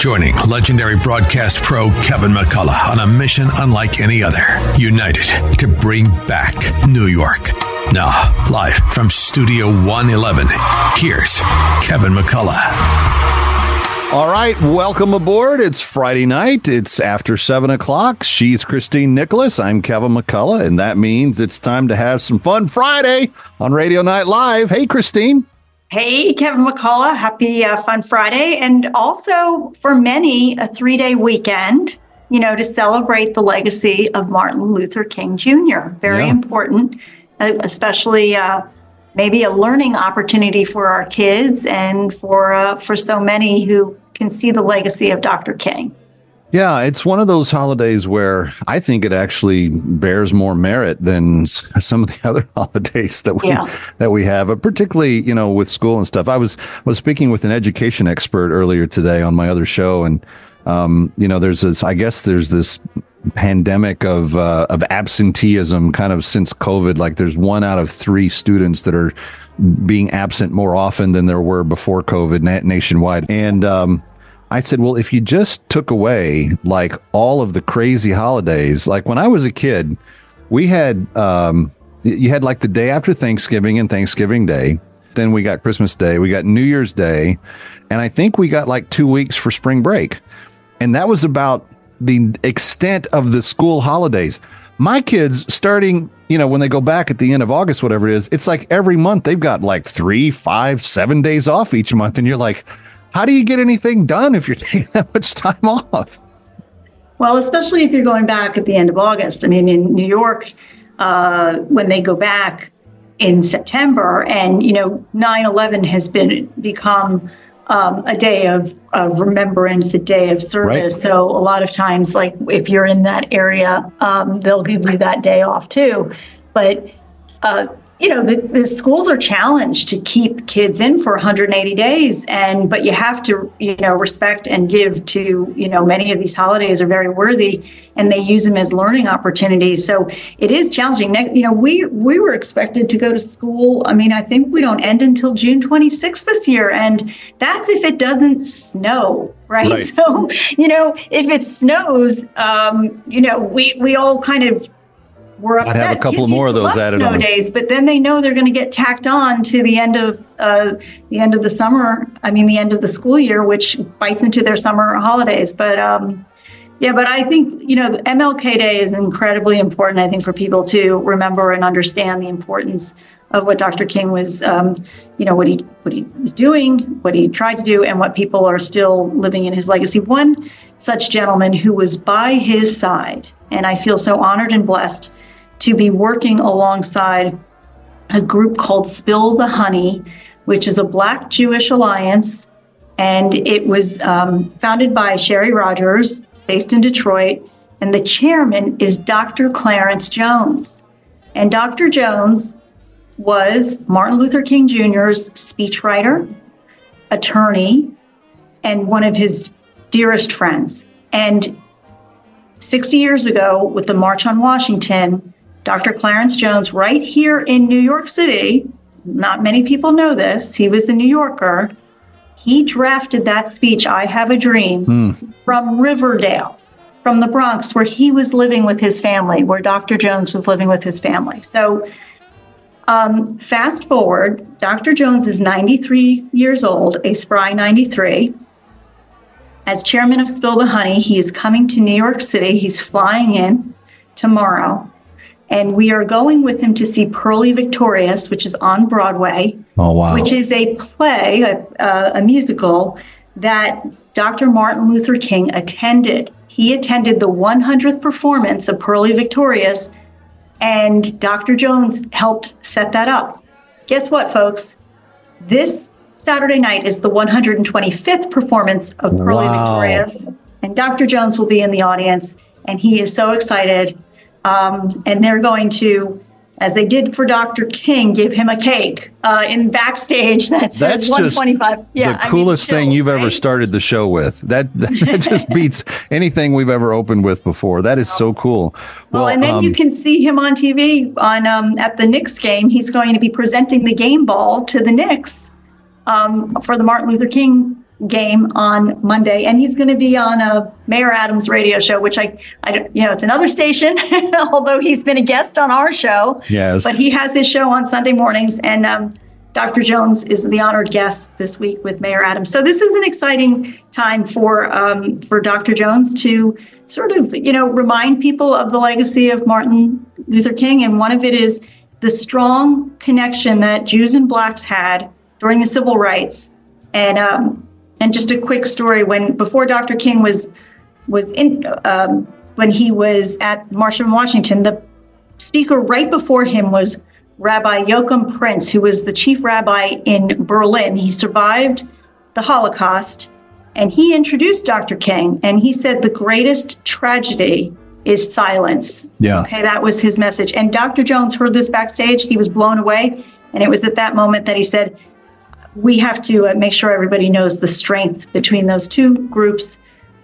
joining legendary broadcast pro Kevin McCullough on a mission unlike any other, united to bring back New York. Now, live from Studio 111, here's Kevin McCullough. All right, welcome aboard. It's Friday night. It's after seven o'clock. She's Christine Nicholas. I'm Kevin McCullough, and that means it's time to have some fun Friday on Radio Night Live. Hey, Christine. Hey, Kevin McCullough. Happy uh, Fun Friday. And also, for many, a three day weekend, you know, to celebrate the legacy of Martin Luther King Jr. Very yeah. important, uh, especially uh, maybe a learning opportunity for our kids and for, uh, for so many who can see the legacy of Dr. King. Yeah, it's one of those holidays where I think it actually bears more merit than some of the other holidays that we yeah. that we have, but particularly you know with school and stuff. I was was speaking with an education expert earlier today on my other show, and um, you know, there's this. I guess there's this pandemic of uh, of absenteeism kind of since COVID. Like there's one out of three students that are being absent more often than there were before COVID na- nationwide, and um, I said, well, if you just took away like all of the crazy holidays, like when I was a kid, we had, um, you had like the day after Thanksgiving and Thanksgiving Day. Then we got Christmas Day, we got New Year's Day, and I think we got like two weeks for spring break. And that was about the extent of the school holidays. My kids, starting, you know, when they go back at the end of August, whatever it is, it's like every month they've got like three, five, seven days off each month. And you're like, how do you get anything done if you're taking that much time off? Well, especially if you're going back at the end of August. I mean, in New York, uh, when they go back in September, and you know, 9/11 has been become um, a day of, of, remembrance, a day of service. Right. So a lot of times, like if you're in that area, um, they'll give you that day off too. But uh, you know the, the schools are challenged to keep kids in for 180 days. And but you have to you know respect and give to you know many of these holidays are very worthy and they use them as learning opportunities. So it is challenging. You know we we were expected to go to school i mean i think we don't end until june 26th this year. And that's if it doesn't snow right, right. so you know if it snows um, you know we we all kind of we're upset. I'd have a couple more of those added on. Days, but then they know they're going to get tacked on to the end of uh, the end of the summer. I mean, the end of the school year, which bites into their summer holidays. But um, yeah, but I think you know MLK Day is incredibly important. I think for people to remember and understand the importance of what Dr. King was, um, you know, what he what he was doing, what he tried to do, and what people are still living in his legacy. One such gentleman who was by his side, and I feel so honored and blessed to be working alongside a group called Spill the Honey, which is a Black Jewish alliance. And it was um, founded by Sherry Rogers, based in Detroit. And the chairman is Dr. Clarence Jones. And Dr. Jones was Martin Luther King Jr.'s speechwriter, attorney, and one of his dearest friends. And 60 years ago, with the March on Washington, Dr. Clarence Jones, right here in New York City, not many people know this, he was a New Yorker. He drafted that speech, I Have a Dream, hmm. from Riverdale, from the Bronx, where he was living with his family, where Dr. Jones was living with his family. So, um, fast forward, Dr. Jones is 93 years old, a spry 93. As chairman of Spill the Honey, he is coming to New York City. He's flying in tomorrow and we are going with him to see Purlie Victorious, which is on Broadway. Oh, wow. Which is a play, a, uh, a musical that Dr. Martin Luther King attended he attended the 100th performance of Purlie Victorious, and Dr. Jones helped set that up. Guess what, folks? This Saturday night is the 125th performance of Purlie wow. Victorious, and Dr. Jones will be in the audience, and he is so excited. Um, and they're going to as they did for Dr. King, give him a cake uh, in backstage that says That's 125. yeah, the I coolest mean, thing you've right? ever started the show with. That that just beats anything we've ever opened with before. That is so cool. Well, well and then um, you can see him on TV on um, at the Knicks game. He's going to be presenting the game ball to the Knicks um, for the Martin Luther King game on Monday, and he's going to be on a Mayor Adams radio show, which I, I you know, it's another station, although he's been a guest on our show. Yes. But he has his show on Sunday mornings, and um, Dr. Jones is the honored guest this week with Mayor Adams. So this is an exciting time for um, for Dr. Jones to sort of, you know, remind people of the legacy of Martin Luther King, and one of it is the strong connection that Jews and blacks had during the civil rights. And um, and just a quick story: when before Dr. King was was in um, when he was at Marshall, Washington, the speaker right before him was Rabbi Joachim Prinz, who was the chief rabbi in Berlin. He survived the Holocaust, and he introduced Dr. King, and he said the greatest tragedy is silence. Yeah. Okay, that was his message. And Dr. Jones heard this backstage. He was blown away. And it was at that moment that he said, we have to uh, make sure everybody knows the strength between those two groups.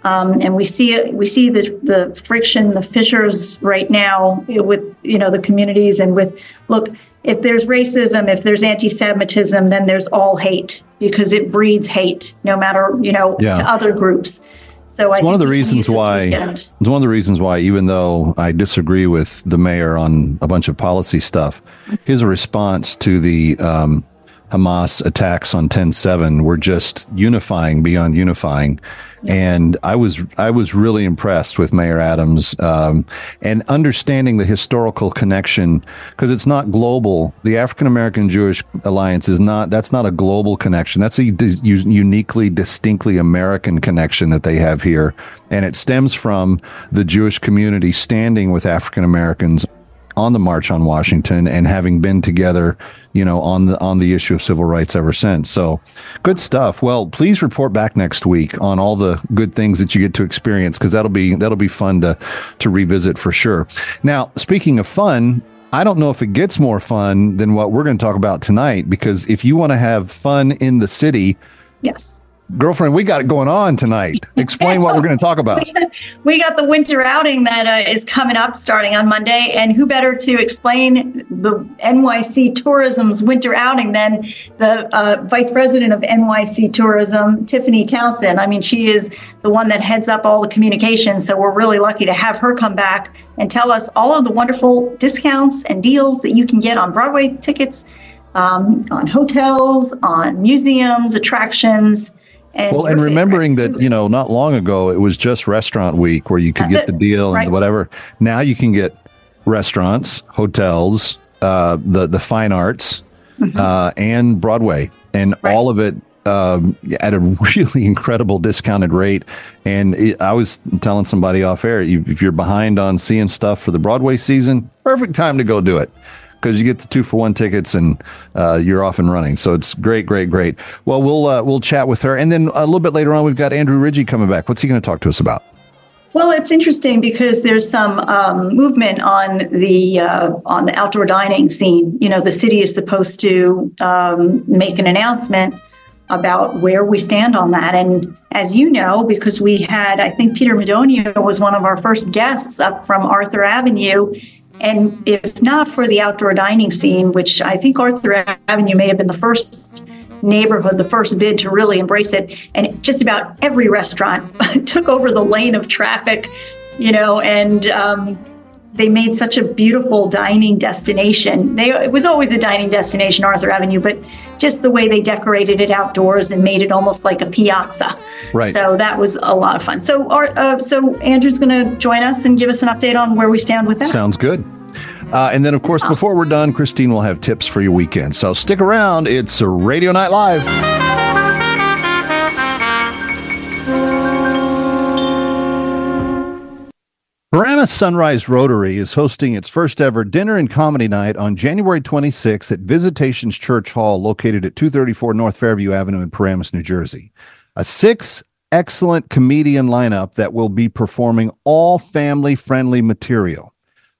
Um, and we see it, we see the, the friction, the fissures right now with you know the communities and with look if there's racism, if there's anti-Semitism, then there's all hate because it breeds hate, no matter you know yeah. to other groups. So it's one of the reasons why it's one of the reasons why, even though I disagree with the mayor on a bunch of policy stuff, his response to the um, Hamas attacks on 10/7 were just unifying beyond unifying, and I was I was really impressed with Mayor Adams um, and understanding the historical connection because it's not global. The African American Jewish Alliance is not that's not a global connection. That's a uniquely, distinctly American connection that they have here, and it stems from the Jewish community standing with African Americans on the March on Washington and having been together, you know, on the on the issue of civil rights ever since. So good stuff. Well, please report back next week on all the good things that you get to experience because that'll be that'll be fun to to revisit for sure. Now, speaking of fun, I don't know if it gets more fun than what we're going to talk about tonight because if you want to have fun in the city, yes girlfriend, we got it going on tonight. Explain what we're going to talk about. we got the winter outing that uh, is coming up starting on Monday. And who better to explain the NYC Tourism's winter outing than the uh, vice president of NYC Tourism, Tiffany Townsend? I mean, she is the one that heads up all the communication. So we're really lucky to have her come back and tell us all of the wonderful discounts and deals that you can get on Broadway tickets. Um, on hotels, on museums, attractions, and well, and remembering that, you know, not long ago it was just restaurant week where you could That's get it. the deal right. and whatever. Now you can get restaurants, hotels, uh, the the fine arts, mm-hmm. uh, and Broadway, and right. all of it um, at a really incredible discounted rate. And it, I was telling somebody off air, if you're behind on seeing stuff for the Broadway season, perfect time to go do it because you get the two for one tickets and uh, you're off and running. So it's great, great, great. Well, we'll uh, we'll chat with her, and then a little bit later on, we've got Andrew Rigie coming back. What's he going to talk to us about? Well, it's interesting because there's some um, movement on the uh, on the outdoor dining scene. You know, the city is supposed to um, make an announcement about where we stand on that. And as you know, because we had, I think Peter Madonia was one of our first guests up from Arthur Avenue, and if not for the outdoor dining scene, which I think Arthur Avenue may have been the first neighborhood, the first bid to really embrace it, and just about every restaurant took over the lane of traffic, you know, and um, they made such a beautiful dining destination. They it was always a dining destination, Arthur Avenue, but just the way they decorated it outdoors and made it almost like a piazza. Right. So that was a lot of fun. So, our, uh, so Andrew's going to join us and give us an update on where we stand with that. Sounds good. Uh, and then, of course, before we're done, Christine will have tips for your weekend. So stick around. It's Radio Night Live. Sunrise Rotary is hosting its first ever dinner and comedy night on January 26th at Visitations Church Hall, located at 234 North Fairview Avenue in Paramus, New Jersey. A six excellent comedian lineup that will be performing all family friendly material.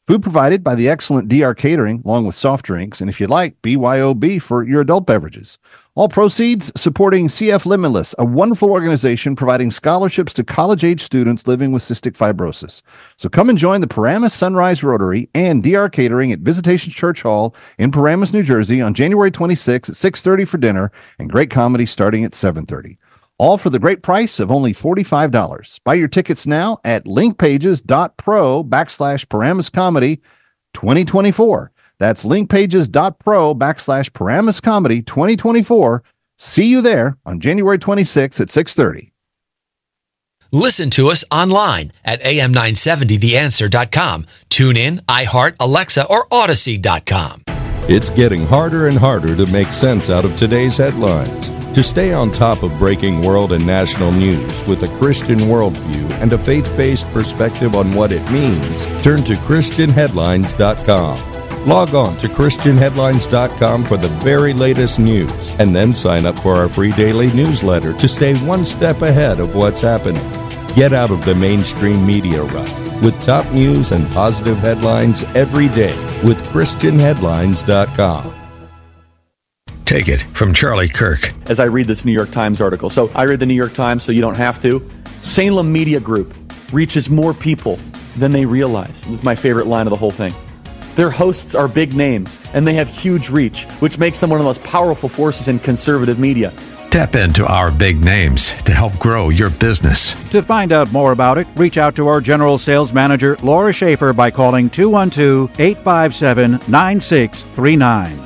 Food provided by the excellent DR Catering, along with soft drinks, and if you'd like, BYOB for your adult beverages. All proceeds supporting CF Limitless, a wonderful organization providing scholarships to college age students living with cystic fibrosis. So come and join the Paramus Sunrise Rotary and DR Catering at Visitation Church Hall in Paramus, New Jersey on January 26th at 6:30 for dinner and great comedy starting at 7:30. All for the great price of only $45. Buy your tickets now at linkpages.pro backslash Paramus Comedy 2024. That's linkpages.pro backslash Paramus Comedy 2024. See you there on January 26th at 6.30. Listen to us online at am970theanswer.com. Tune in, iHeart, Alexa, or Audacy.com. It's getting harder and harder to make sense out of today's headlines. To stay on top of breaking world and national news with a Christian worldview and a faith based perspective on what it means, turn to ChristianHeadlines.com. Log on to ChristianHeadlines.com for the very latest news and then sign up for our free daily newsletter to stay one step ahead of what's happening. Get out of the mainstream media rut with top news and positive headlines every day with ChristianHeadlines.com. Take it from Charlie Kirk. As I read this New York Times article, so I read the New York Times so you don't have to. Salem Media Group reaches more people than they realize. This is my favorite line of the whole thing. Their hosts are big names, and they have huge reach, which makes them one of the most powerful forces in conservative media. Tap into our big names to help grow your business. To find out more about it, reach out to our general sales manager, Laura Schaefer, by calling 212 857 9639.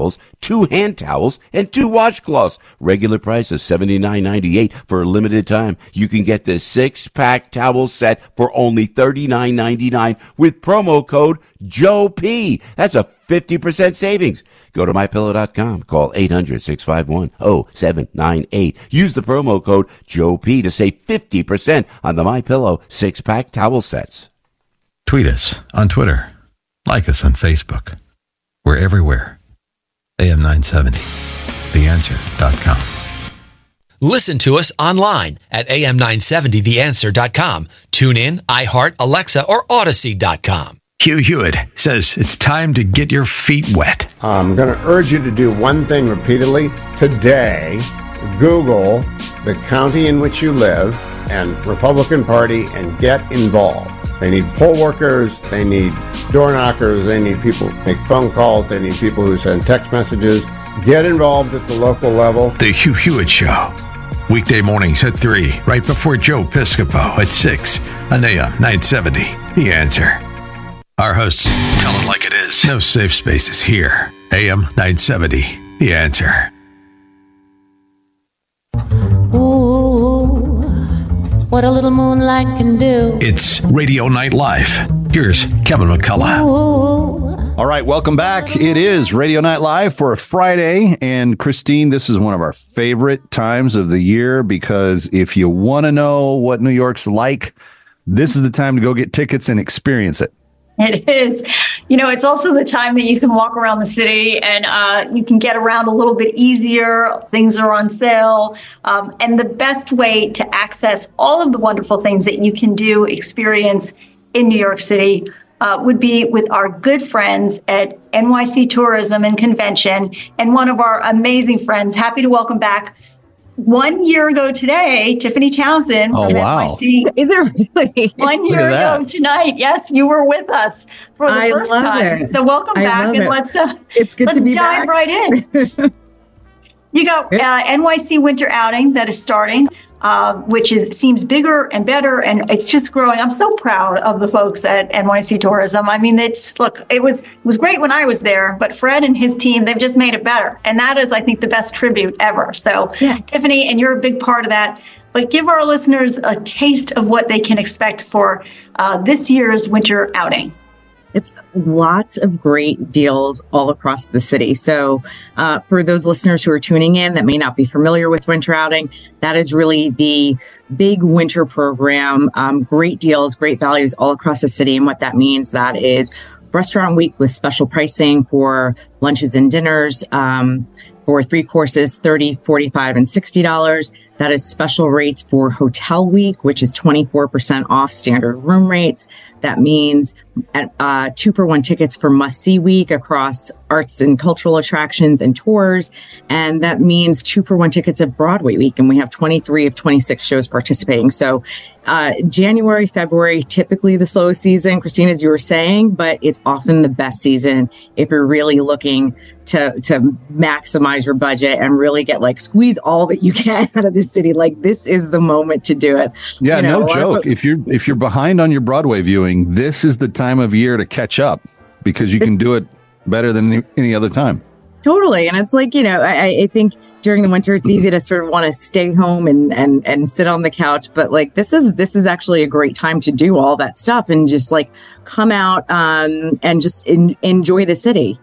towels, two hand towels, and two washcloths. Regular price is $79.98 for a limited time. You can get this six pack towel set for only $39.99 with promo code Joe P. That's a 50% savings. Go to mypillow.com. Call 800-651-0798. Use the promo code Joe P to save 50% on the MyPillow six-pack towel sets. Tweet us on Twitter. Like us on Facebook. We're everywhere. AM970. TheAnswer.com. Listen to us online at am970theanswer.com. Tune in, iHeart, Alexa, or Audacy.com. Hugh Hewitt says it's time to get your feet wet. I'm going to urge you to do one thing repeatedly today. Google the county in which you live and Republican Party and get involved. They need poll workers, they need door knockers, they need people who make phone calls, they need people who send text messages. Get involved at the local level. The Hugh Hewitt Show. Weekday mornings at 3, right before Joe Piscopo at 6 on AM 970. The answer. Our hosts tell it like it is. No safe spaces here. AM 970. The answer. Ooh, what a little moonlight can do. It's Radio Night Live. Here's Kevin McCullough. Ooh. All right, welcome back. It is Radio Night Live for a Friday. And Christine, this is one of our favorite times of the year because if you want to know what New York's like, this is the time to go get tickets and experience it. It is. You know, it's also the time that you can walk around the city and uh, you can get around a little bit easier. Things are on sale. Um, and the best way to access all of the wonderful things that you can do, experience in New York City uh, would be with our good friends at NYC Tourism and Convention and one of our amazing friends. Happy to welcome back one year ago today, Tiffany Townsend oh, from wow. NYC. Is it really? One year ago tonight. Yes, you were with us for the I first love time. It. So welcome I back, and it. let's uh, it's good let's to be dive back. right in. you got uh, NYC Winter Outing that is starting. Uh, which is seems bigger and better, and it's just growing. I'm so proud of the folks at NYC Tourism. I mean, it's look, it was it was great when I was there, but Fred and his team, they've just made it better, and that is, I think, the best tribute ever. So, yeah. Tiffany, and you're a big part of that. But give our listeners a taste of what they can expect for uh, this year's winter outing. It's lots of great deals all across the city. So, uh, for those listeners who are tuning in that may not be familiar with winter outing, that is really the big winter program. Um, great deals, great values all across the city. And what that means, that is restaurant week with special pricing for lunches and dinners. Um, for three courses, 30, 45, and $60. That is special rates for hotel week, which is 24% off standard room rates. That means uh, two for one tickets for must see week across arts and cultural attractions and tours. And that means two for one tickets of Broadway week. And we have 23 of 26 shows participating. So uh, January, February, typically the slow season, Christine, as you were saying, but it's often the best season if you're really looking to to maximize your budget and really get like squeeze all that you can out of the city. Like this is the moment to do it. Yeah, you know, no joke. if you're if you're behind on your Broadway viewing, this is the time of year to catch up because you can do it better than any other time. Totally, and it's like you know, I, I think during the winter it's easy to sort of want to stay home and and and sit on the couch. But like this is this is actually a great time to do all that stuff and just like come out um and just in, enjoy the city.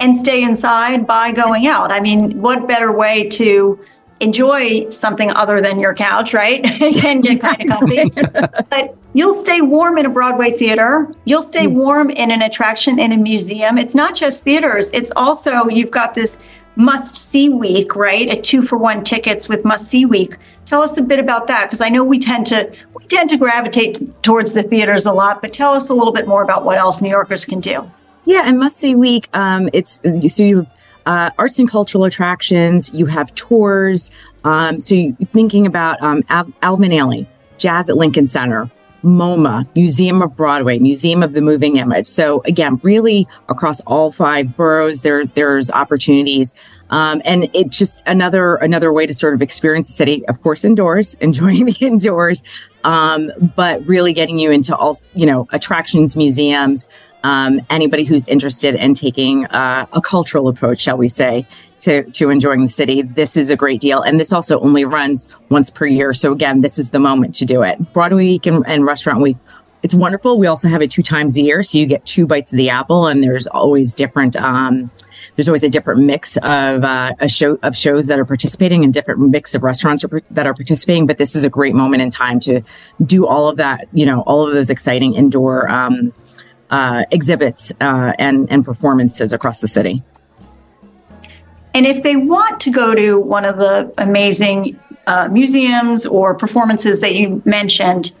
And stay inside by going out. I mean what better way to enjoy something other than your couch, right? and get kind of comfy. but you'll stay warm in a Broadway theater. You'll stay mm. warm in an attraction in a museum. It's not just theaters, it's also, you've got this must see week, right? A two for one tickets with must see week. Tell us a bit about that because I know we tend to we tend to gravitate towards the theaters a lot, but tell us a little bit more about what else New Yorkers can do. Yeah, and must see week. Um, it's so you uh, arts and cultural attractions. You have tours. Um, so you're thinking about um, Al- Alvin Ailey, Jazz at Lincoln Center, MoMA, Museum of Broadway, Museum of the Moving Image. So again, really across all five boroughs, there there's opportunities, um, and it's just another another way to sort of experience the city. Of course, indoors, enjoying the indoors, um, but really getting you into all you know attractions, museums. Um, anybody who's interested in taking uh, a cultural approach, shall we say, to, to enjoying the city, this is a great deal. And this also only runs once per year. So again, this is the moment to do it. Broadway Week and, and Restaurant Week it's wonderful. We also have it two times a year, so you get two bites of the apple, and there's always different. Um, there's always a different mix of uh, a show of shows that are participating, and different mix of restaurants are, that are participating. But this is a great moment in time to do all of that. You know, all of those exciting indoor um, uh, exhibits uh, and and performances across the city. And if they want to go to one of the amazing uh, museums or performances that you mentioned,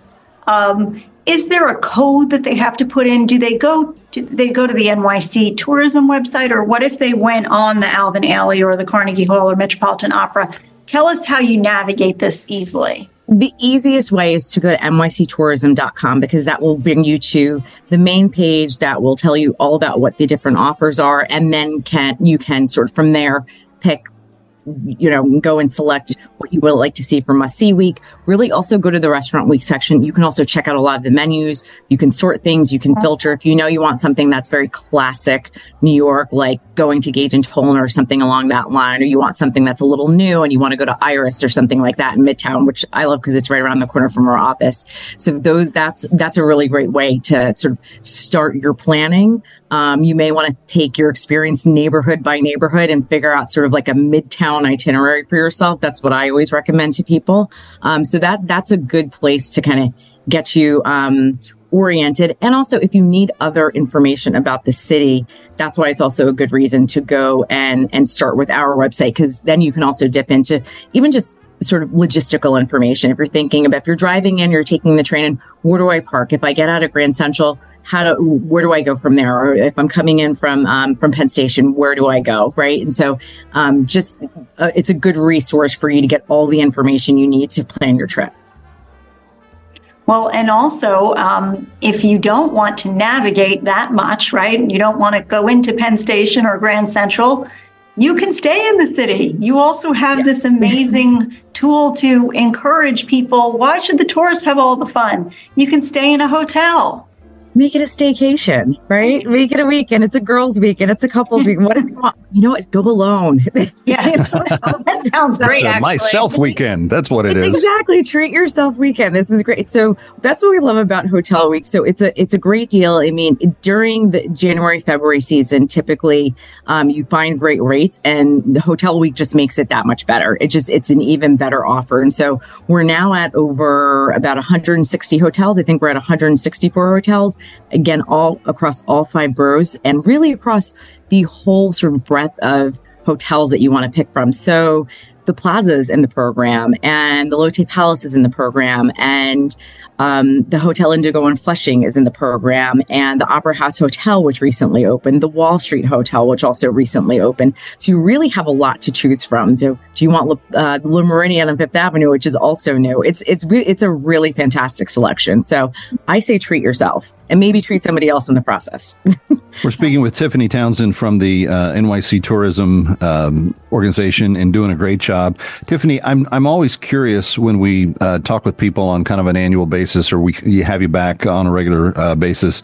um, is there a code that they have to put in? Do they go do they go to the NYC tourism website, or what if they went on the Alvin Ailey or the Carnegie Hall or Metropolitan Opera? Tell us how you navigate this easily. The easiest way is to go to nyctourism.com because that will bring you to the main page that will tell you all about what the different offers are. And then can, you can sort of from there pick you know, go and select what you would like to see for must see week. Really also go to the restaurant week section. You can also check out a lot of the menus. You can sort things. You can filter. If you know you want something that's very classic New York, like going to Gage and Tollner or something along that line, or you want something that's a little new and you want to go to Iris or something like that in Midtown, which I love because it's right around the corner from our office. So those, that's, that's a really great way to sort of start your planning. Um, you may want to take your experience neighborhood by neighborhood and figure out sort of like a midtown itinerary for yourself. That's what I always recommend to people. Um, so that that's a good place to kind of get you um, oriented. And also, if you need other information about the city, that's why it's also a good reason to go and and start with our website because then you can also dip into even just sort of logistical information. If you're thinking about if you're driving in, you're taking the train, and where do I park? If I get out of Grand Central how to where do I go from there? Or if I'm coming in from um, from Penn Station, where do I go? Right, and so um, just uh, it's a good resource for you to get all the information you need to plan your trip. Well, and also, um, if you don't want to navigate that much, right, you don't want to go into Penn Station or Grand Central, you can stay in the city. You also have yeah. this amazing tool to encourage people. Why should the tourists have all the fun? You can stay in a hotel make it a staycation, right? Make it a weekend. It's a girls' weekend. It's a couples weekend. What do you want? You know what? Go alone. yeah, that sounds great. That's myself weekend. That's what it is. Exactly. Treat yourself weekend. This is great. So that's what we love about Hotel Week. So it's a it's a great deal. I mean, during the January February season, typically um, you find great rates, and the Hotel Week just makes it that much better. It just it's an even better offer. And so we're now at over about 160 hotels. I think we're at 164 hotels again, all across all five boroughs and really across the whole sort of breadth of hotels that you want to pick from. So the plazas in the program and the Lotte Palace is in the program and um, the Hotel Indigo in Flushing is in the program, and the Opera House Hotel, which recently opened, the Wall Street Hotel, which also recently opened. So you really have a lot to choose from. So do you want uh, the Le Meridien on Fifth Avenue, which is also new? It's it's it's a really fantastic selection. So I say treat yourself and maybe treat somebody else in the process. We're speaking with Tiffany Townsend from the uh, NYC Tourism um, Organization and doing a great job. Tiffany, I'm I'm always curious when we uh, talk with people on kind of an annual basis, or we have you back on a regular uh, basis.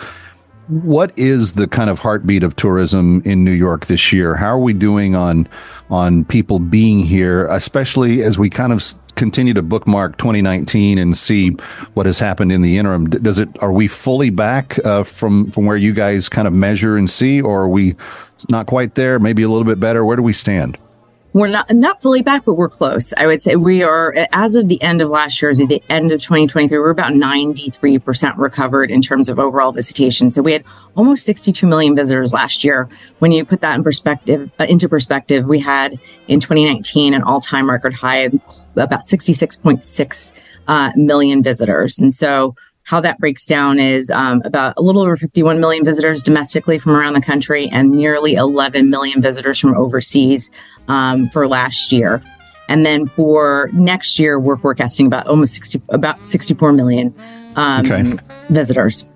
What is the kind of heartbeat of tourism in New York this year? How are we doing on on people being here, especially as we kind of continue to bookmark 2019 and see what has happened in the interim? Does it are we fully back uh, from from where you guys kind of measure and see, or are we not quite there? Maybe a little bit better. Where do we stand? We're not not fully back, but we're close. I would say we are as of the end of last year, as of the end of 2023, we're about 93% recovered in terms of overall visitation. So we had almost 62 million visitors last year. When you put that in perspective, uh, into perspective, we had in 2019 an all-time record high of about 66.6 uh, million visitors, and so how that breaks down is um, about a little over 51 million visitors domestically from around the country and nearly 11 million visitors from overseas um, for last year. And then for next year, we're forecasting about almost 60, about 64 million um, okay. visitors.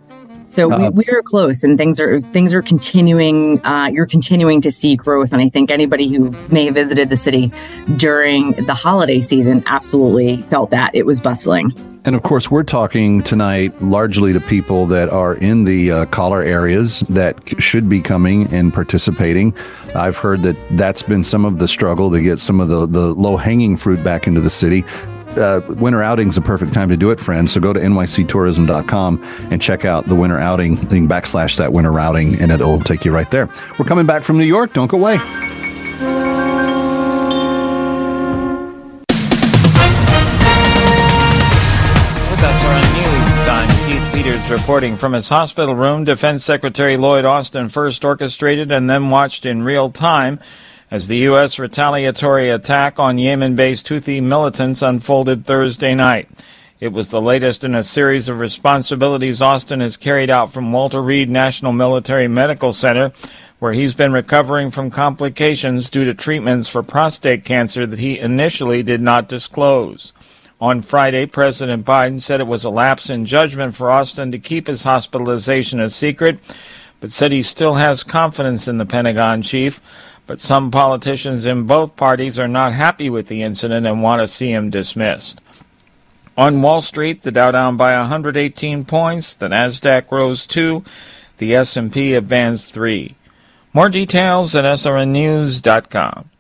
So uh, we, we, are close, and things are things are continuing. Uh, you're continuing to see growth, and I think anybody who may have visited the city during the holiday season absolutely felt that it was bustling. And of course, we're talking tonight largely to people that are in the uh, collar areas that should be coming and participating. I've heard that that's been some of the struggle to get some of the, the low hanging fruit back into the city. Uh, winter outing is a perfect time to do it, friends. So go to nyctourism.com and check out the winter outing, thing, backslash that winter routing, and it'll take you right there. We're coming back from New York. Don't go away. reporting from his hospital room. Defense Secretary Lloyd Austin first orchestrated and then watched in real time as the U.S. retaliatory attack on Yemen based Houthi militants unfolded Thursday night. It was the latest in a series of responsibilities Austin has carried out from Walter Reed National Military Medical Center, where he's been recovering from complications due to treatments for prostate cancer that he initially did not disclose. On Friday, President Biden said it was a lapse in judgment for Austin to keep his hospitalization a secret, but said he still has confidence in the Pentagon chief. But some politicians in both parties are not happy with the incident and want to see him dismissed. On Wall Street, the Dow down by 118 points, the Nasdaq rose 2, the S&P advanced 3. More details at srnnews.com.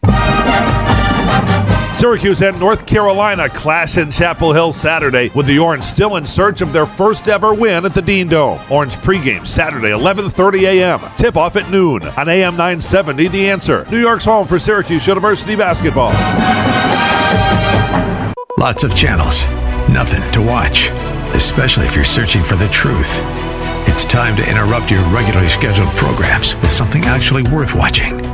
Syracuse and North Carolina clash in Chapel Hill Saturday with the Orange still in search of their first ever win at the Dean Dome. Orange pregame Saturday 11:30 a.m. Tip off at noon on AM 970 The Answer. New York's home for Syracuse University basketball. Lots of channels, nothing to watch, especially if you're searching for the truth. It's time to interrupt your regularly scheduled programs with something actually worth watching.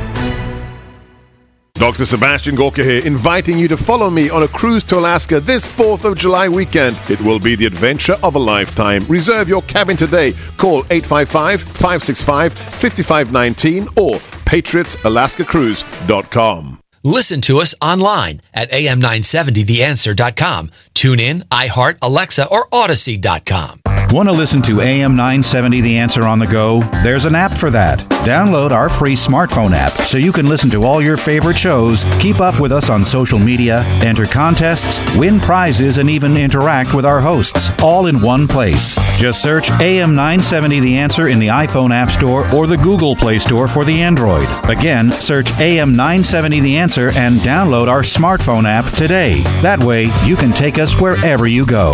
Dr. Sebastian Gorka here, inviting you to follow me on a cruise to Alaska this 4th of July weekend. It will be the adventure of a lifetime. Reserve your cabin today. Call 855 565 5519 or patriotsalaskacruise.com. Listen to us online at am970theanswer.com. Tune in, iHeart, Alexa, or Audacy.com. Want to listen to AM 970 The Answer on the go? There's an app for that. Download our free smartphone app so you can listen to all your favorite shows, keep up with us on social media, enter contests, win prizes, and even interact with our hosts, all in one place. Just search AM 970 The Answer in the iPhone App Store or the Google Play Store for the Android. Again, search AM 970 The Answer and download our smartphone app today. That way, you can take us wherever you go.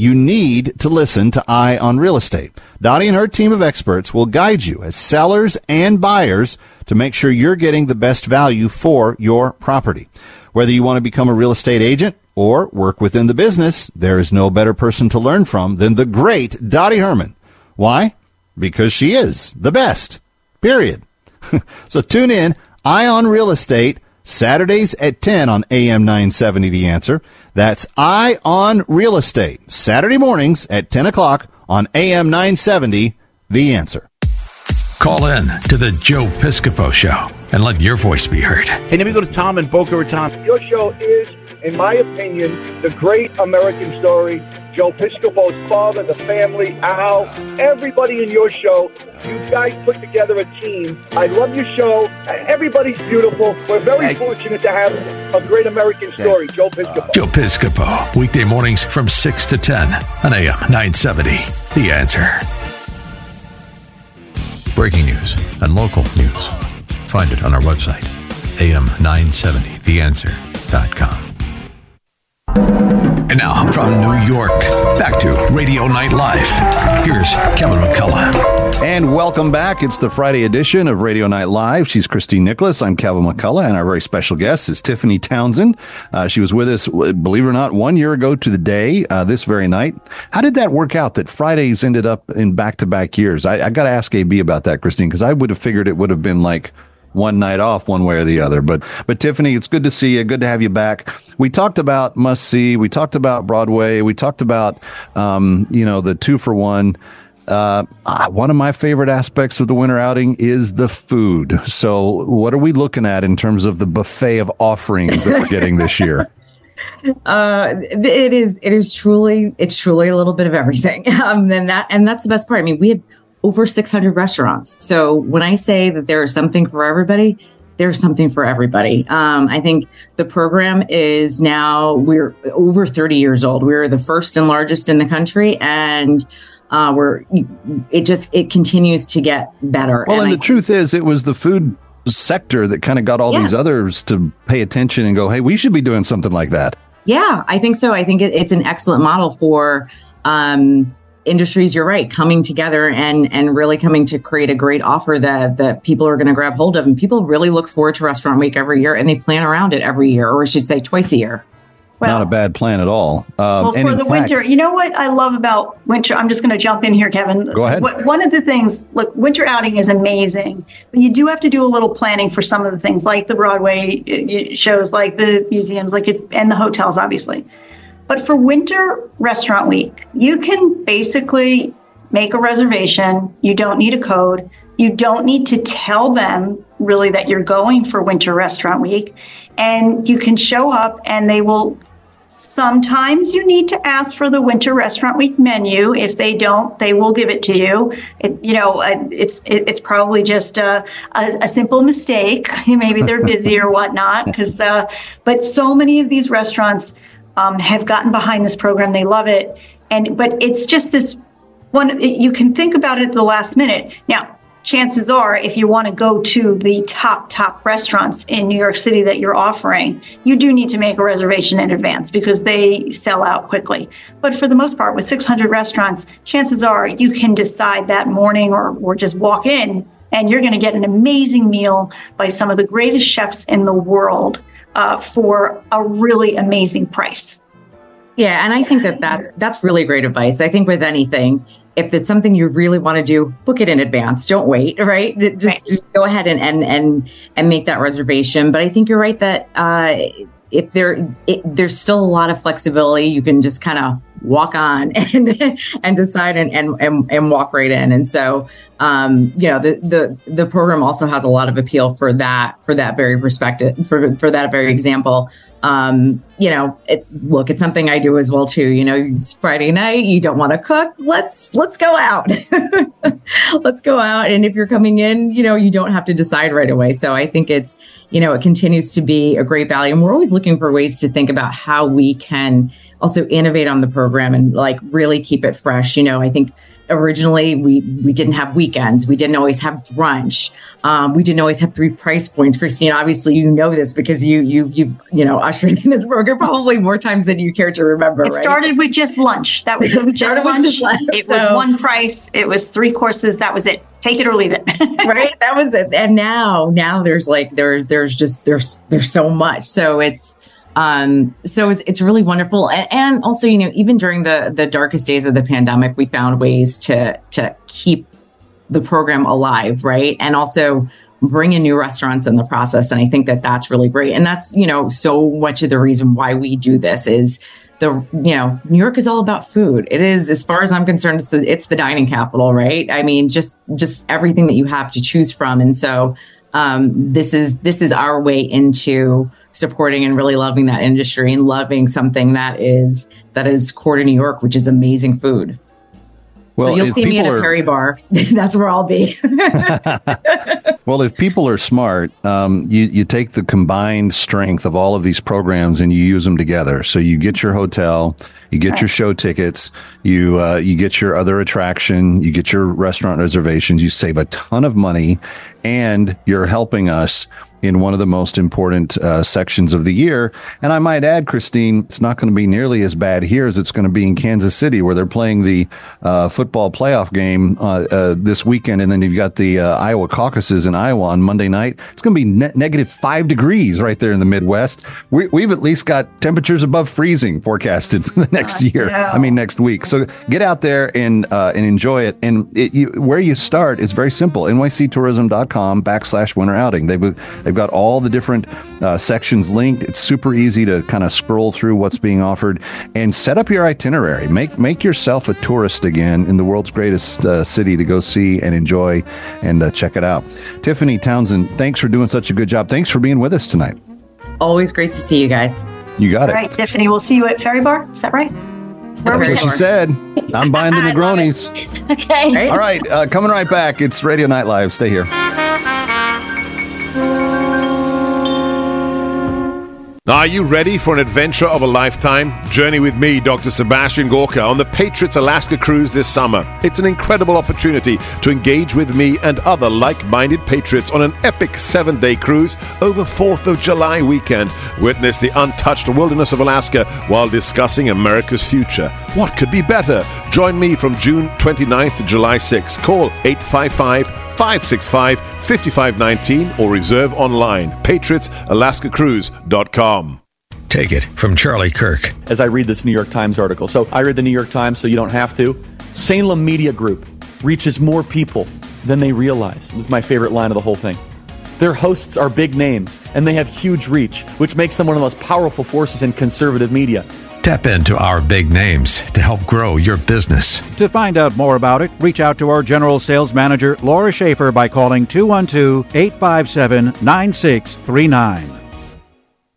you need to listen to Eye on Real Estate. Dottie and her team of experts will guide you as sellers and buyers to make sure you're getting the best value for your property. Whether you want to become a real estate agent or work within the business, there is no better person to learn from than the great Dottie Herman. Why? Because she is the best. Period. so tune in, Eye on Real Estate, Saturdays at 10 on AM 970 The Answer. That's Eye on Real Estate. Saturday mornings at 10 o'clock on AM 970 The Answer. Call in to the Joe Piscopo Show and let your voice be heard. Hey, let me go to Tom and Boca Raton. Your show is, in my opinion, the great American story. Joe Piscopo's father, the family, Al, everybody in your show. You guys put together a team. I love your show. Everybody's beautiful. We're very fortunate to have a great American story, Joe Piscopo. Joe Piscopo, weekday mornings from 6 to 10 on AM 970. The answer. Breaking news and local news. Find it on our website, am970theanswer.com. And now from New York, back to Radio Night Live. Here's Kevin McCullough. And welcome back. It's the Friday edition of Radio Night Live. She's Christine Nicholas. I'm Kevin McCullough, and our very special guest is Tiffany Townsend. Uh, she was with us, believe it or not, one year ago to the day, uh, this very night. How did that work out that Fridays ended up in back to back years? I, I got to ask AB about that, Christine, because I would have figured it would have been like one night off one way or the other. But but Tiffany, it's good to see you. Good to have you back. We talked about must see. We talked about Broadway. We talked about um, you know the two for one. Uh, one of my favorite aspects of the winter outing is the food. So, what are we looking at in terms of the buffet of offerings that we're getting this year? Uh, it is it is truly it's truly a little bit of everything. Um, and that and that's the best part. I mean, we had over 600 restaurants. So when I say that there is something for everybody, there's something for everybody. Um, I think the program is now we're over 30 years old. We're the first and largest in the country, and uh, we're it just it continues to get better. Well, and, and the truth is, it was the food sector that kind of got all yeah. these others to pay attention and go, "Hey, we should be doing something like that." Yeah, I think so. I think it, it's an excellent model for um, industries you're right coming together and and really coming to create a great offer that that people are going to grab hold of and people really look forward to restaurant week every year and they plan around it every year or I should say twice a year well, not a bad plan at all. Um, well, for the fact, winter, you know what I love about winter? I'm just going to jump in here, Kevin. Go ahead. One of the things, look, winter outing is amazing, but you do have to do a little planning for some of the things, like the Broadway uh, shows, like the museums, like it, and the hotels, obviously. But for winter restaurant week, you can basically make a reservation. You don't need a code. You don't need to tell them really that you're going for winter restaurant week. And you can show up and they will. Sometimes you need to ask for the winter restaurant week menu. If they don't, they will give it to you. It, you know, uh, it's it, it's probably just a, a, a, simple mistake. Maybe they're busy or whatnot. Because, uh, but so many of these restaurants um, have gotten behind this program. They love it. And but it's just this one. You can think about it at the last minute. Now, chances are, if you want to go to the top, top restaurants in New York City that you're offering, you do need to make a reservation in advance because they sell out quickly. But for the most part, with 600 restaurants, chances are you can decide that morning or, or just walk in and you're going to get an amazing meal by some of the greatest chefs in the world uh, for a really amazing price. Yeah, and I think that that's that's really great advice. I think with anything, if it's something you really want to do, book it in advance. Don't wait, right? Just, right. just go ahead and, and and and make that reservation. But I think you're right that uh, if there it, there's still a lot of flexibility, you can just kind of walk on and and decide and, and and and walk right in. And so, um, you know, the the the program also has a lot of appeal for that for that very perspective for for that very example um, you know, it, look, it's something I do as well too. You know, it's Friday night, you don't want to cook. Let's let's go out. let's go out. And if you're coming in, you know, you don't have to decide right away. So I think it's, you know, it continues to be a great value. And we're always looking for ways to think about how we can also innovate on the program and like really keep it fresh. You know, I think originally we we didn't have weekends. We didn't always have brunch. Um, we didn't always have three price points. Christine obviously you know this because you you you you know ushered in this burger probably more times than you care to remember it right? started with just lunch. That was it was just lunch. just lunch it so, was one price. It was three courses. That was it. Take it or leave it. Right? That was it. And now now there's like there's there's just there's there's so much. So it's um, so it's it's really wonderful, and, and also you know even during the the darkest days of the pandemic, we found ways to to keep the program alive, right? And also bring in new restaurants in the process. And I think that that's really great. And that's, you know, so much of the reason why we do this is the, you know, New York is all about food. It is, as far as I'm concerned, it's the, it's the dining capital, right? I mean, just, just everything that you have to choose from. And so, um, this is, this is our way into supporting and really loving that industry and loving something that is that is core to New York, which is amazing food. Well, so you'll see me at a Perry bar. That's where I'll be. well, if people are smart, um, you you take the combined strength of all of these programs and you use them together. So you get your hotel, you get right. your show tickets, you uh, you get your other attraction, you get your restaurant reservations. You save a ton of money, and you're helping us in one of the most important uh, sections of the year. And I might add, Christine, it's not going to be nearly as bad here as it's going to be in Kansas City, where they're playing the uh, football playoff game uh, uh this weekend. And then you've got the uh, Iowa caucuses in Iowa on Monday night. It's going to be ne- negative five degrees right there in the Midwest. We, have at least got temperatures above freezing forecasted for the next year. I mean, next week. So get out there and, uh, and enjoy it. And it, you, where you start is very simple nyctourism.com backslash winter outing. They've, They've got all the different uh, sections linked. It's super easy to kind of scroll through what's being offered and set up your itinerary. Make make yourself a tourist again in the world's greatest uh, city to go see and enjoy and uh, check it out. Tiffany Townsend, thanks for doing such a good job. Thanks for being with us tonight. Always great to see you guys. You got it. All right, Tiffany, we'll see you at Ferry Bar. Is that right? That's what she said. I'm buying the Negronis. okay. All right. Uh, coming right back. It's Radio Night Live. Stay here. Are you ready for an adventure of a lifetime? Journey with me, Dr. Sebastian Gorka, on the Patriots Alaska cruise this summer. It's an incredible opportunity to engage with me and other like minded patriots on an epic seven day cruise over 4th of July weekend. Witness the untouched wilderness of Alaska while discussing America's future. What could be better? Join me from June 29th to July 6th. Call 855 565 5519 or reserve online. PatriotsAlaskaCruise.com. Take it from Charlie Kirk. As I read this New York Times article, so I read the New York Times, so you don't have to. Salem Media Group reaches more people than they realize. This is my favorite line of the whole thing. Their hosts are big names, and they have huge reach, which makes them one of the most powerful forces in conservative media. Tap into our big names to help grow your business. To find out more about it, reach out to our General Sales Manager, Laura Schaefer, by calling 212 857 9639.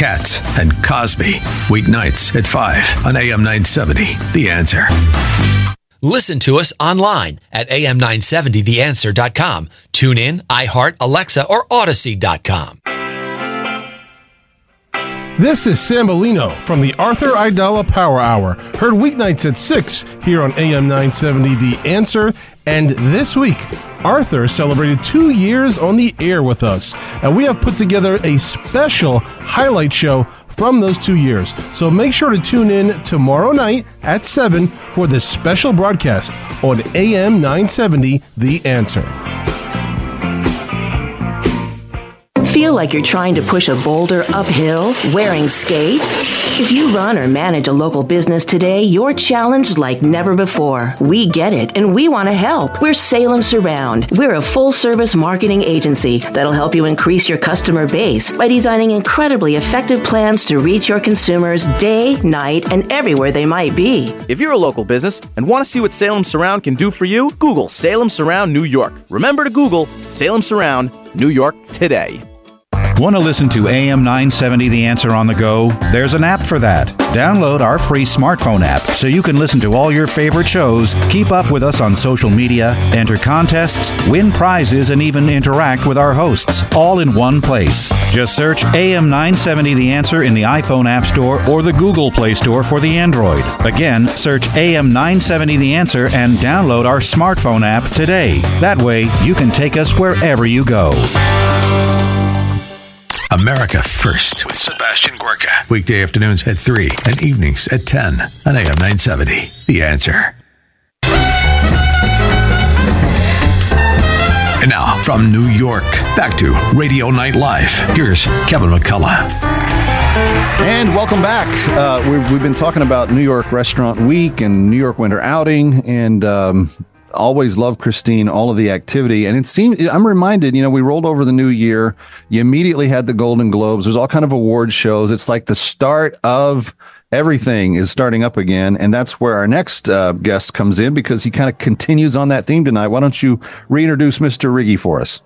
Cats and Cosby, weeknights at 5 on AM 970. The answer. Listen to us online at am970theanswer.com. Tune in, iHeart, Alexa, or Audacy.com. This is Sam Bellino from the Arthur Aidala Power Hour, heard weeknights at 6 here on AM 970 The Answer. And this week, Arthur celebrated two years on the air with us, and we have put together a special highlight show from those two years. So make sure to tune in tomorrow night at 7 for this special broadcast on AM 970 The Answer. Feel like you're trying to push a boulder uphill wearing skates? If you run or manage a local business today, you're challenged like never before. We get it and we want to help. We're Salem Surround. We're a full service marketing agency that'll help you increase your customer base by designing incredibly effective plans to reach your consumers day, night, and everywhere they might be. If you're a local business and want to see what Salem Surround can do for you, Google Salem Surround New York. Remember to Google Salem Surround New York today. Want to listen to AM 970 The Answer on the go? There's an app for that. Download our free smartphone app so you can listen to all your favorite shows, keep up with us on social media, enter contests, win prizes, and even interact with our hosts, all in one place. Just search AM 970 The Answer in the iPhone App Store or the Google Play Store for the Android. Again, search AM 970 The Answer and download our smartphone app today. That way, you can take us wherever you go. America First with Sebastian Gorka. Weekday afternoons at 3 and evenings at 10 on AM 970. The answer. And now, from New York, back to Radio Night Live. Here's Kevin McCullough. And welcome back. Uh, we've, we've, been talking about New York Restaurant Week and New York Winter Outing, and um, always love Christine, all of the activity. And it seemed, I'm reminded, you know, we rolled over the new year. You immediately had the Golden Globes. There's all kind of award shows. It's like the start of everything is starting up again. And that's where our next uh, guest comes in because he kind of continues on that theme tonight. Why don't you reintroduce Mr. Rigie for us?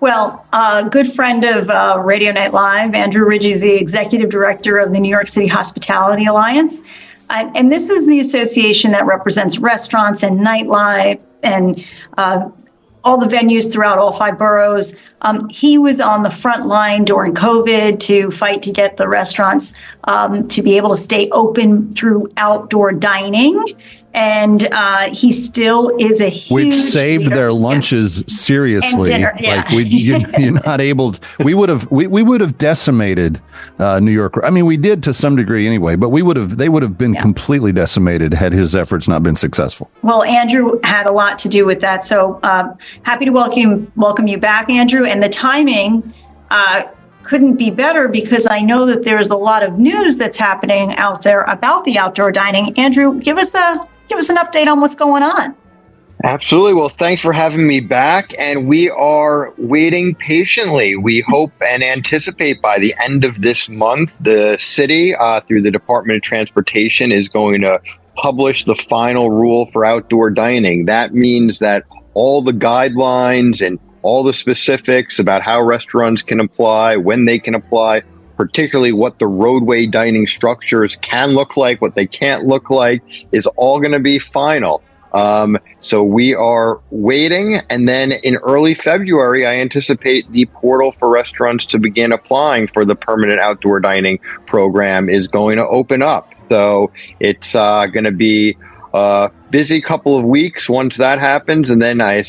Well, a uh, good friend of uh, Radio Night Live, Andrew Rigie is the executive director of the New York City Hospitality Alliance. Uh, and this is the association that represents restaurants and nightlife and uh, all the venues throughout all five boroughs. Um, he was on the front line during COVID to fight to get the restaurants um, to be able to stay open through outdoor dining and uh, he still is a huge which saved leader. their lunches yeah. seriously dinner, yeah. like we you, are not able to, we would have we, we would have decimated uh, new york i mean we did to some degree anyway but we would have they would have been yeah. completely decimated had his efforts not been successful well andrew had a lot to do with that so uh, happy to welcome welcome you back andrew and the timing uh, couldn't be better because I know that there's a lot of news that's happening out there about the outdoor dining. Andrew, give us a give us an update on what's going on. Absolutely. Well, thanks for having me back. And we are waiting patiently. We hope and anticipate by the end of this month, the city, uh, through the Department of Transportation, is going to publish the final rule for outdoor dining. That means that all the guidelines and all the specifics about how restaurants can apply, when they can apply, particularly what the roadway dining structures can look like, what they can't look like, is all going to be final. Um, so we are waiting. And then in early February, I anticipate the portal for restaurants to begin applying for the permanent outdoor dining program is going to open up. So it's uh, going to be a busy couple of weeks once that happens, and then I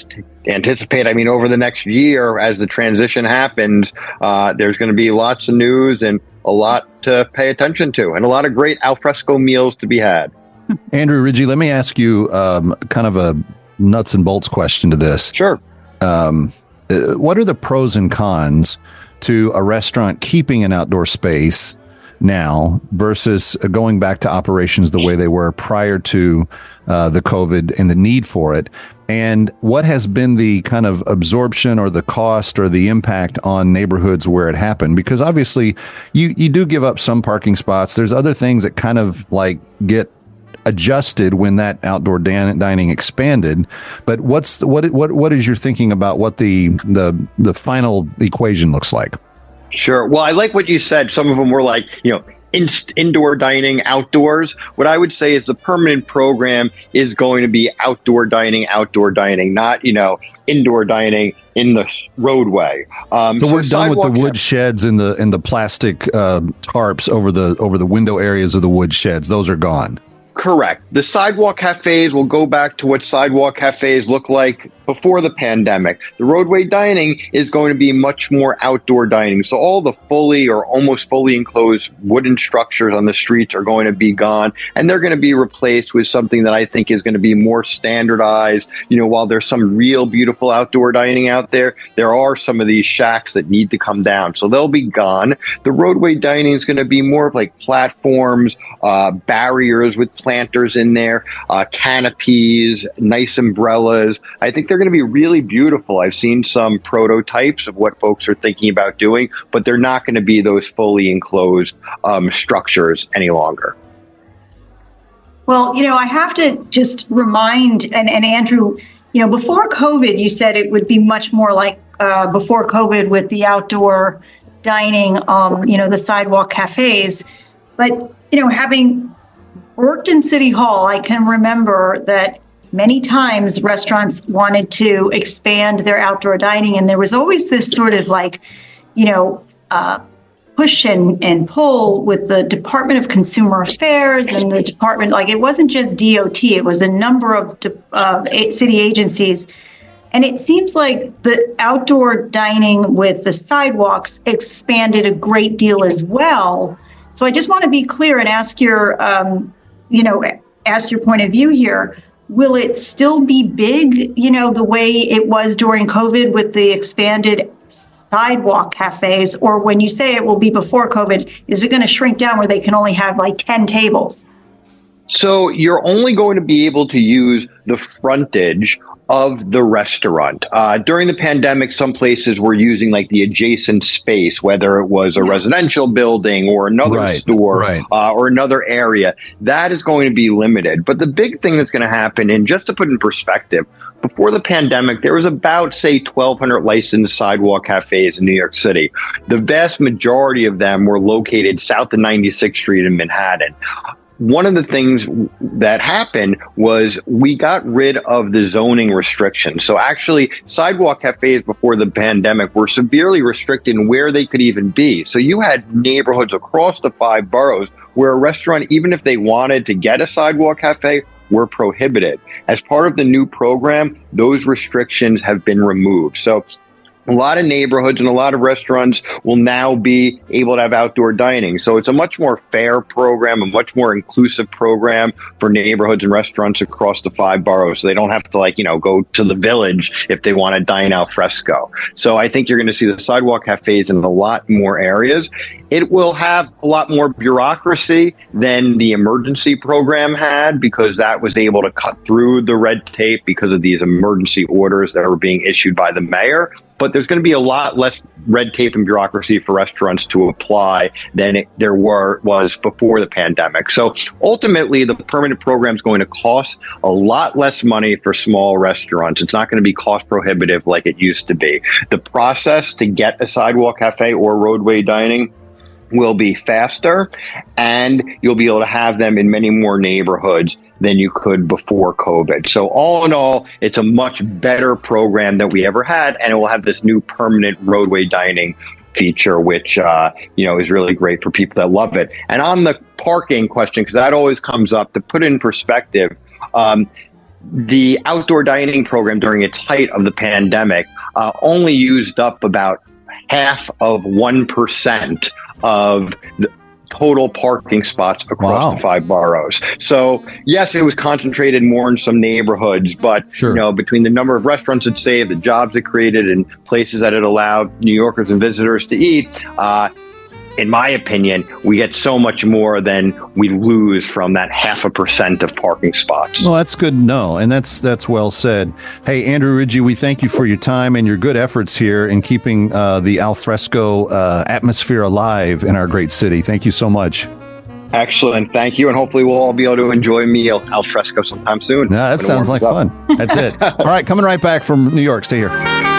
anticipate. I mean, over the next year, as the transition happens, uh, there's going to be lots of news and a lot to pay attention to, and a lot of great alfresco meals to be had. Andrew Rigie, let me ask you um, kind of a nuts and bolts question to this. Sure. Um, uh, what are the pros and cons to a restaurant keeping an outdoor space now versus going back to operations the way they were prior to uh, the COVID and the need for it? And what has been the kind of absorption or the cost or the impact on neighborhoods where it happened? Because obviously, you you do give up some parking spots. There's other things that kind of like get adjusted when that outdoor dan- dining expanded. But what's what what what is your thinking about what the the the final equation looks like? Sure. Well, I like what you said. Some of them were like, you know, in, indoor dining, outdoors. What I would say is the permanent program is going to be outdoor dining, outdoor dining, not, you know, indoor dining in the roadway. Um, so, so we're done with the wood sheds and the and the plastic uh, tarps over the over the window areas of the wood sheds. Those are gone. Correct. The sidewalk cafes will go back to what sidewalk cafes look like before the pandemic. The roadway dining is going to be much more outdoor dining. So all the fully or almost fully enclosed wooden structures on the streets are going to be gone and they're going to be replaced with something that I think is going to be more standardized. You know, while there's some real beautiful outdoor dining out there, there are some of these shacks that need to come down. So they'll be gone. The roadway dining is going to be more of like platforms, uh, barriers with planters in there, uh, canopies, nice umbrellas. I think they're going to be really beautiful. I've seen some prototypes of what folks are thinking about doing, but they're not going to be those fully enclosed um, structures any longer. Well, you know, I have to just remind, and, and Andrew, you know, before COVID, you said it would be much more like uh, before COVID with the outdoor dining, um, you know, the sidewalk cafes. But, you know, having worked in City Hall, I can remember that many times restaurants wanted to expand their outdoor dining and there was always this sort of like you know uh, push and, and pull with the department of consumer affairs and the department like it wasn't just dot it was a number of uh, city agencies. And it seems like the outdoor dining with the sidewalks expanded a great deal as well. So i just want to be clear and ask your um, you know ask your point of view here will it still be big, you know, the way it was during COVID with the expanded sidewalk cafes? Or when you say it will be before COVID, is it going to shrink down where they can only have like 10 tables? So you're only going to be able to use the frontage of the restaurant. Uh, during the pandemic, some places were using like the adjacent space, whether it was a residential building or another right, store right. Uh, or another area. That is going to be limited. But the big thing that's going to happen, and just to put in perspective, before the pandemic, there was about, say, 1,200 licensed sidewalk cafes in New York City. The vast majority of them were located south of 96th Street in Manhattan one of the things that happened was we got rid of the zoning restrictions. So actually, sidewalk cafes before the pandemic were severely restricted in where they could even be. So you had neighborhoods across the five boroughs where a restaurant, even if they wanted to get a sidewalk cafe, were prohibited. As part of the new program, those restrictions have been removed. So a lot of neighborhoods and a lot of restaurants will now be able to have outdoor dining. So it's a much more fair program, a much more inclusive program for neighborhoods and restaurants across the five boroughs. So they don't have to like, you know, go to the village if they want to dine al fresco. So I think you're going to see the sidewalk cafes in a lot more areas. It will have a lot more bureaucracy than the emergency program had because that was able to cut through the red tape because of these emergency orders that were being issued by the mayor but there's going to be a lot less red tape and bureaucracy for restaurants to apply than it, there were was before the pandemic. So ultimately, the permanent program is going to cost a lot less money for small restaurants. It's not going to be cost prohibitive like it used to be. The process to get a sidewalk cafe or roadway dining will be faster and you'll be able to have them in many more neighborhoods than you could before COVID. So all in all, it's a much better program than we ever had and it will have this new permanent roadway dining feature, which, uh, you know, is really great for people that love it. And on the parking question, because that always comes up to put in perspective, Um, the outdoor dining program during its height of the pandemic uh, only used up about half of 1% of the total parking spots across wow. the five boroughs. So, yes, it was concentrated more in some neighborhoods, but sure. you know, between the number of restaurants it saved, the jobs it created, and places that it allowed New Yorkers and visitors to eat, uh, in my opinion, we get so much more than we lose from that half a percent of parking spots. Well, that's good to know, and that's that's well said. Hey, Andrew Rigie, we thank you for your time and your good efforts here in keeping uh, the alfresco uh, atmosphere alive in our great city. Thank you so much. Excellent. Thank you. And hopefully we'll all be able to enjoy a meal al fresco sometime soon. Yeah, that sounds like up. fun. That's it. all right, coming right back from New York. Stay here.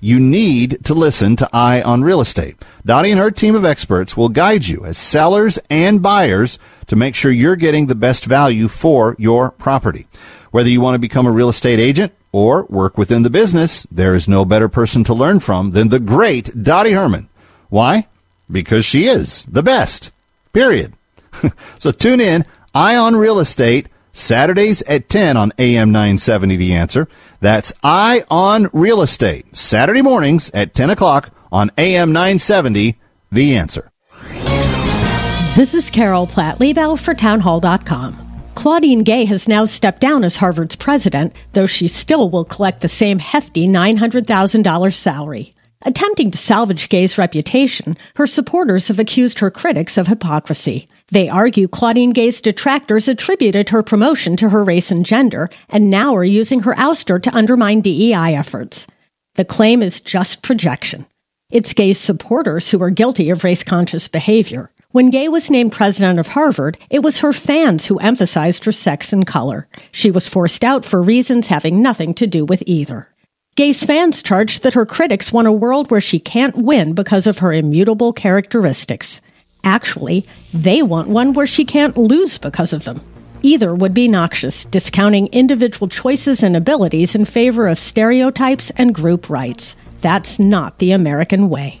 you need to listen to Eye on Real Estate. Dottie and her team of experts will guide you as sellers and buyers to make sure you're getting the best value for your property. Whether you want to become a real estate agent or work within the business, there is no better person to learn from than the great Dottie Herman. Why? Because she is the best. Period. so tune in, Eye on Real Estate, Saturdays at 10 on AM 970 The Answer. That's I on Real Estate, Saturday mornings at 10 o'clock on AM 970 The Answer. This is Carol Platt Liebau for townhall.com. Claudine Gay has now stepped down as Harvard's president, though she still will collect the same hefty $900,000 salary. Attempting to salvage Gay's reputation, her supporters have accused her critics of hypocrisy. They argue Claudine Gay's detractors attributed her promotion to her race and gender, and now are using her ouster to undermine DEI efforts. The claim is just projection. It's Gay's supporters who are guilty of race conscious behavior. When Gay was named president of Harvard, it was her fans who emphasized her sex and color. She was forced out for reasons having nothing to do with either. Gay's fans charged that her critics want a world where she can't win because of her immutable characteristics. Actually, they want one where she can't lose because of them. Either would be noxious, discounting individual choices and abilities in favor of stereotypes and group rights. That's not the American way.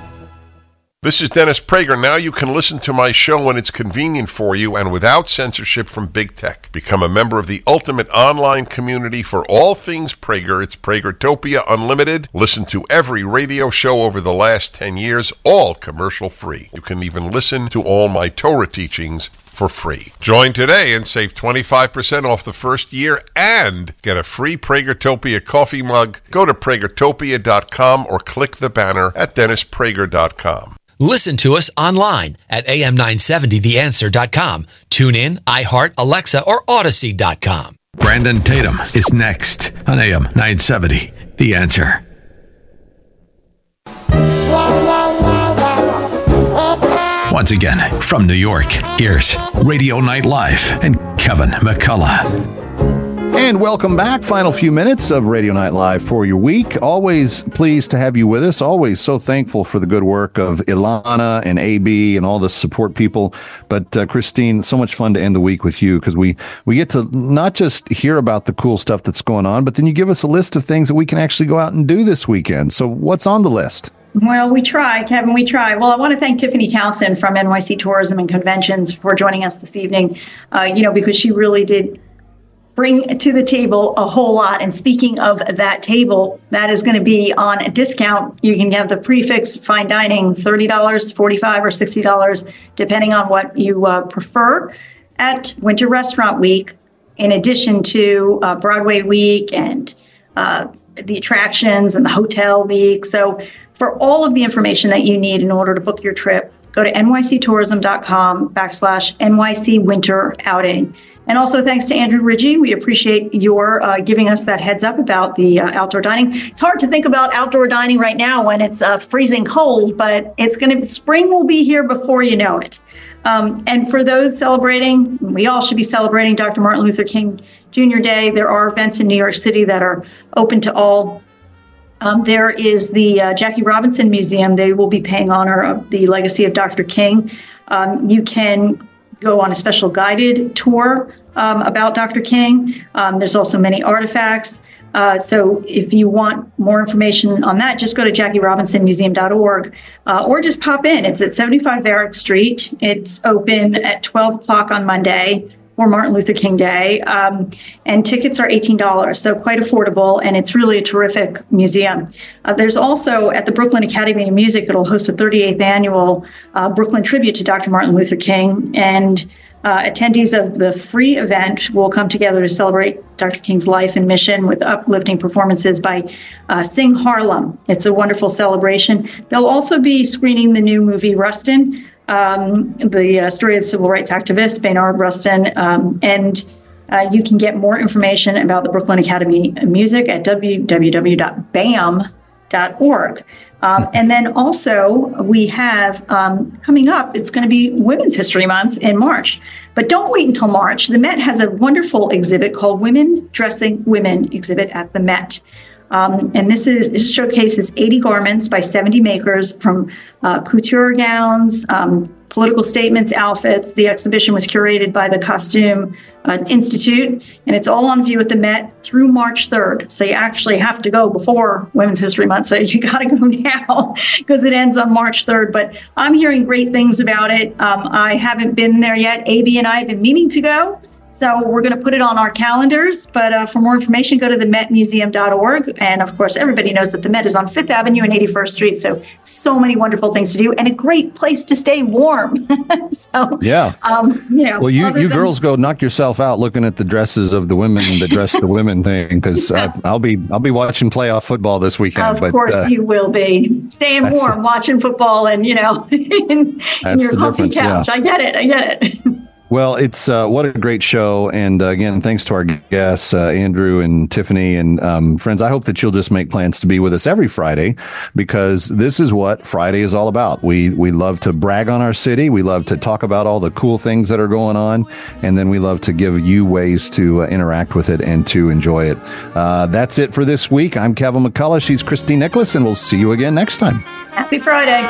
This is Dennis Prager. Now you can listen to my show when it's convenient for you and without censorship from big tech. Become a member of the ultimate online community for all things Prager. It's Pragertopia Unlimited. Listen to every radio show over the last 10 years, all commercial free. You can even listen to all my Torah teachings for free. Join today and save 25% off the first year and get a free Pragertopia coffee mug. Go to pragertopia.com or click the banner at dennisprager.com. Listen to us online at am970theanswer.com. Tune in, iHeart, Alexa, or Audacy.com. Brandon Tatum is next on AM 970. The Answer. Once again, from New York, here's Radio Night Live and Kevin McCullough. And welcome back. Final few minutes of Radio Night Live for your week. Always pleased to have you with us. Always so thankful for the good work of Ilana and AB and all the support people. But uh, Christine, so much fun to end the week with you because we we get to not just hear about the cool stuff that's going on, but then you give us a list of things that we can actually go out and do this weekend. So what's on the list? Well, we try, Kevin. We try. Well, I want to thank Tiffany Townsend from NYC Tourism and Conventions for joining us this evening. Uh, you know, because she really did bring to the table a whole lot. And speaking of that table, that is going to be on a discount. You can have the prefix fine dining, $30, $45 or $60, depending on what you uh, prefer. at Winter Restaurant Week, in addition to uh, Broadway Week and uh, the attractions and the hotel week. So, for all of the information that you need in order to book your trip, go to nyctourism.com backslash NYC Winter Outing. And also, thanks to Andrew Rigie. We appreciate your uh, giving us that heads up about the uh, outdoor dining. It's hard to think about outdoor dining right now when it's uh, freezing cold, but it's going to, spring will be here before you know it. Um, and for those celebrating, we all should be celebrating Dr. Martin Luther King Jr. Day. There are events in New York City that are open to all. Um, there is the uh, Jackie Robinson Museum. They will be paying honor of the legacy of Dr. King. Um, you can go on a special guided tour um, about Dr. King. Um, there's also many artifacts. Uh, so if you want more information on that, just go to JackieRobinsonMuseum.org uh, or just pop in. It's at 75 Varick Street. It's open at 12 o'clock on Monday Martin Luther King Day. Um, and tickets are $18, so quite affordable, and it's really a terrific museum. Uh, there's also at the Brooklyn Academy of Music, it'll host a 38th annual uh, Brooklyn tribute to Dr. Martin Luther King. And uh, attendees of the free event will come together to celebrate Dr. King's life and mission with uplifting performances by uh, Sing Harlem. It's a wonderful celebration. They'll also be screening the new movie Rustin, um, the uh, story of the civil rights activist Bayard Rustin, um, and uh, you can get more information about the Brooklyn Academy of Music at www.bam.org. Um, and then also, we have um, coming up, it's going to be Women's History Month in March. But don't wait until March. The Met has a wonderful exhibit called Women Dressing Women exhibit at the Met. Um, and this is this showcases 80 garments by 70 makers from uh, couture gowns, um, political statements, outfits. The exhibition was curated by the Costume uh, Institute, and it's all on view at the Met through March 3rd. So you actually have to go before Women's History Month. So you got to go now because it ends on March 3rd. But I'm hearing great things about it. Um, I haven't been there yet. AB and I have been meaning to go. So we're going to put it on our calendars. But uh, for more information, go to the metmuseum.org. And of course, everybody knows that the Met is on Fifth Avenue and 81st Street. So so many wonderful things to do and a great place to stay warm. so yeah, um, you know, well, you you than- girls go knock yourself out looking at the dresses of the women and the dress the women thing because uh, I'll be I'll be watching playoff football this weekend. Of but, course, uh, you will be staying warm, watching football, and you know, in, in your comfy couch. Yeah. I get it. I get it. Well, it's uh, what a great show, and uh, again, thanks to our guests, uh, Andrew and Tiffany, and um, friends. I hope that you'll just make plans to be with us every Friday, because this is what Friday is all about. We we love to brag on our city, we love to talk about all the cool things that are going on, and then we love to give you ways to uh, interact with it and to enjoy it. Uh, that's it for this week. I'm Kevin McCullough. She's Christine Nicholas, and we'll see you again next time. Happy Friday.